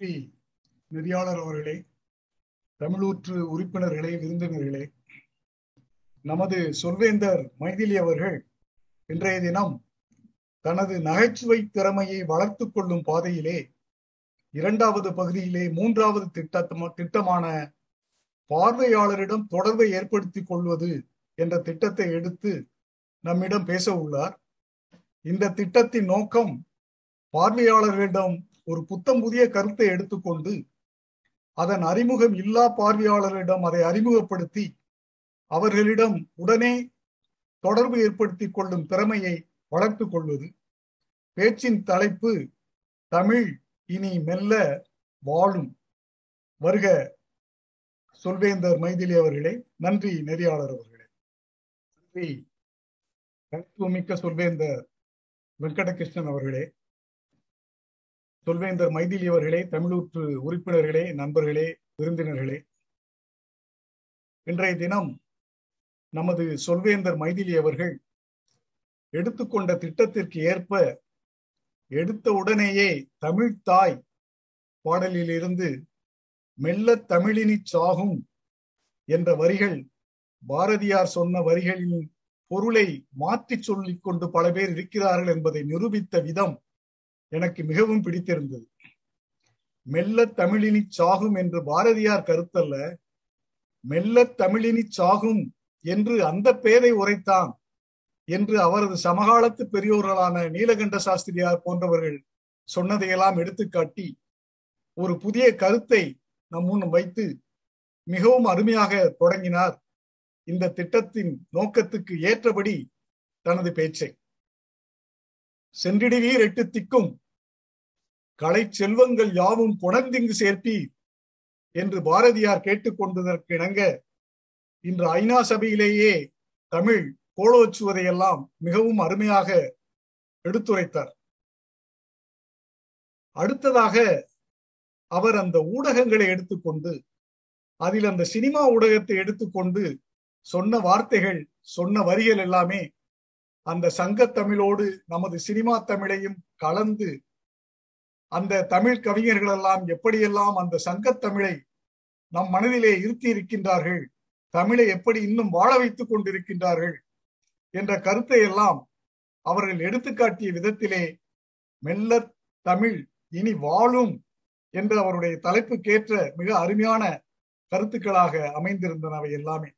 B. நெறியாளர் அவர்களே தமிழூற்று உறுப்பினர்களே விருந்தினர்களே நமது சொல்வேந்தர் மைதிலி அவர்கள் இன்றைய தினம் தனது நகைச்சுவை திறமையை வளர்த்துக் கொள்ளும் பாதையிலே இரண்டாவது பகுதியிலே மூன்றாவது திட்ட திட்டமான பார்வையாளரிடம் தொடர்பை ஏற்படுத்திக் கொள்வது என்ற திட்டத்தை எடுத்து நம்மிடம் பேச உள்ளார். இந்த திட்டத்தின் நோக்கம் பார்வையாளர்களிடம் ஒரு புத்தம் புதிய கருத்தை எடுத்துக்கொண்டு அதன் அறிமுகம் இல்லா பார்வையாளரிடம் அதை அறிமுகப்படுத்தி அவர்களிடம் உடனே தொடர்பு ஏற்படுத்தி கொள்ளும் திறமையை வளர்த்துக் கொள்வது. பேச்சின் தலைப்பு தமிழ் இனி மெல்ல வாழும். வருக சொல்வேந்தர் மைதிலி அவர்களே. நன்றி நெறியாளர் அவர்களே. நன்றி. கருத்துவமிக்க சொல்வேந்தர் வெங்கடகிருஷ்ணன் அவர்களே. சொல்வேந்தர் மைதிலி அவர்களே தமிழூற்று உறுப்பினர்களே நண்பர்களே விருந்தினர்களே. இன்றைய தினம் நமது சொல்வேந்தர் மைதிலி அவர்கள் எடுத்துக்கொண்ட திட்டத்திற்கு ஏற்ப எடுத்த உடனேயே தமிழ் தாய் பாடலிலிருந்து மெல்ல தமிழினி சாகும் என்ற வரிகள் பாரதியார் சொன்ன வரிகளின் பொருளை மாற்றி சொல்லிக் கொண்டு பல பேர் இருக்கிறார்கள் என்பதை நிரூபித்த விதம் எனக்கு மிகவும் பிடித்திருந்தது. மெல்ல தமிழினி சாகும் என்று பாரதியார் கருத்தல்ல மெல்ல தமிழினி சாகும் என்று அந்த பேரை உரைத்தான் என்று அவரது சமகாலத்து பெரியோர்களான நீலகண்ட சாஸ்திரியார் போன்றவர்கள் சொன்னதையெல்லாம் எடுத்துக்காட்டி ஒரு புதிய கருத்தை நம் முன் வைத்து மிகவும் அருமையாக தொடங்கினார். இந்த திட்டத்தின் நோக்கத்துக்கு ஏற்றபடி தனது பேச்சை. சென்றிடுவீர் எட்டு திக்கும் கலை செல்வங்கள் யாவும் புணர்ந்திங்கு சேர்ப்பி என்று பாரதியார் கேட்டுக்கொண்டதற்கு இணங்க இன்று ஐநா சபையிலேயே தமிழ் கோலோச்சுவதையெல்லாம் மிகவும் அருமையாக எடுத்துரைத்தார். அடுத்ததாக அவர் அந்த ஊடகங்களை எடுத்துக்கொண்டு அதில் அந்த சினிமா ஊடகத்தை எடுத்துக்கொண்டு சொன்ன வார்த்தைகள் சொன்ன வரிகள் எல்லாமே அந்த சங்க தமிழோடு நமது சினிமா தமிழையும் கலந்து அந்த தமிழ் கவிஞர்கள் எல்லாம் எப்படியெல்லாம் அந்த சங்க தமிழை நம் மனதிலே இருத்தி இருக்கின்றார்கள் தமிழை எப்படி இன்னும் வாழ வைத்துக் கொண்டிருக்கின்றார்கள் என்ற கருத்தை எல்லாம் அவர்கள் எடுத்துக்காட்டிய விதத்திலே மெல்ல தமிழ் இனி வாழும் என்று அவருடைய தலைப்புக்கேற்ற மிக அருமையான கருத்துக்களாக அமைந்திருந்தன அவை எல்லாமே.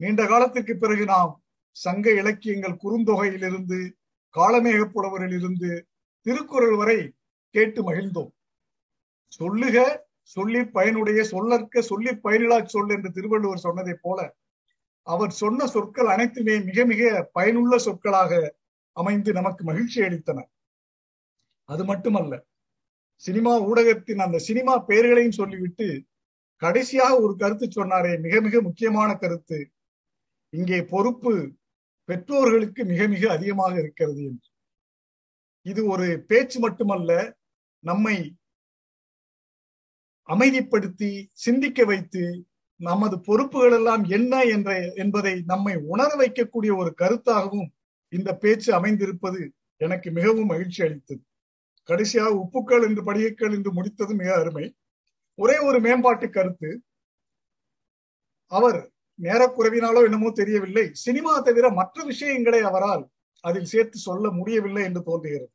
நீண்ட காலத்திற்கு பிறகு நாம் சங்க இலக்கியங்கள் குறுந்தொகையிலிருந்து காலமேக புலவரிலிருந்து திருக்குறள் வரை கேட்டு மகிழ்ந்தோம். சொல்லுக சொல்லி பயனுடைய சொல்லற்க சொல்லி பயனிலா சொல் என்று திருவள்ளுவர் சொன்னதை போல அவர் சொன்ன சொற்கள் அனைத்துமே மிக மிக பயனுள்ள சொற்களாக அமைந்து நமக்கு மகிழ்ச்சி அளித்தன. அது மட்டுமல்ல சினிமா ஊடகத்தின் அந்த சினிமா பெயர்களையும் சொல்லிவிட்டு கடைசியாக ஒரு கருத்து சொன்னாரே மிக மிக முக்கியமான கருத்து இங்கே பொறுப்பு பெற்றோர்களுக்கு மிக மிக அதிகமாக இருக்கிறது என்று. இது ஒரு பேச்சு மட்டுமல்ல நம்மை அமைதிப்படுத்தி சிந்திக்க வைத்து நமது பொறுப்புகள் எல்லாம் என்ன என்ற என்பதை நம்மை உணர வைக்கக்கூடிய ஒரு கருத்தாகவும் இந்த பேச்சு அமைந்திருப்பது எனக்கு மிகவும் மகிழ்ச்சி அளித்தது. கடைசியாக உப்புக்கள் என்று படியக்கள் என்று முடித்தது மிக அருமை. ஒரே ஒரு மேம்பாட்டு கருத்து அவர் நேரக்குறைவினாலோ என்னமோ தெரியவில்லை. சினிமா தவிர மற்ற விஷயங்களை அவரால் அதில் சேர்த்து சொல்ல முடியவில்லை என்று தோன்றுகிறது.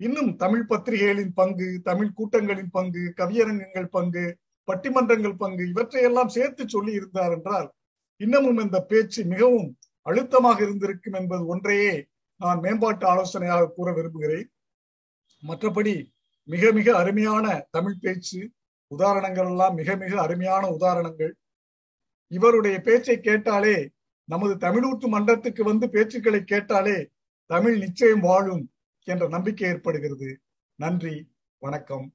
இன்னும் தமிழ் பத்திரிகைகளின் பங்கு தமிழ் கூட்டங்களின் பங்கு கவியரங்கங்கள் பங்கு பட்டிமன்றங்கள் பங்கு இவற்றையெல்லாம் சேர்த்து சொல்லி இருந்தார் என்றால் இன்னமும் இந்த பேச்சு மிகவும் அழுத்தமாக இருந்திருக்கும் என்பது ஒன்றையே நான் மேம்பாட்டு ஆலோசனையாக கூற விரும்புகிறேன். மற்றபடி மிக மிக அருமையான தமிழ் பேச்சு உதாரணங்கள் எல்லாம் மிக மிக அருமையான உதாரணங்கள். இவருடைய பேச்சை கேட்டாலே நமது தமிழூற்று மன்றத்துக்கு வந்து பேச்சுக்களை கேட்டாலே தமிழ் நிச்சயம் வாழும் என்ற நம்பிக்கை ஏற்படுகிறது. நன்றி வணக்கம்.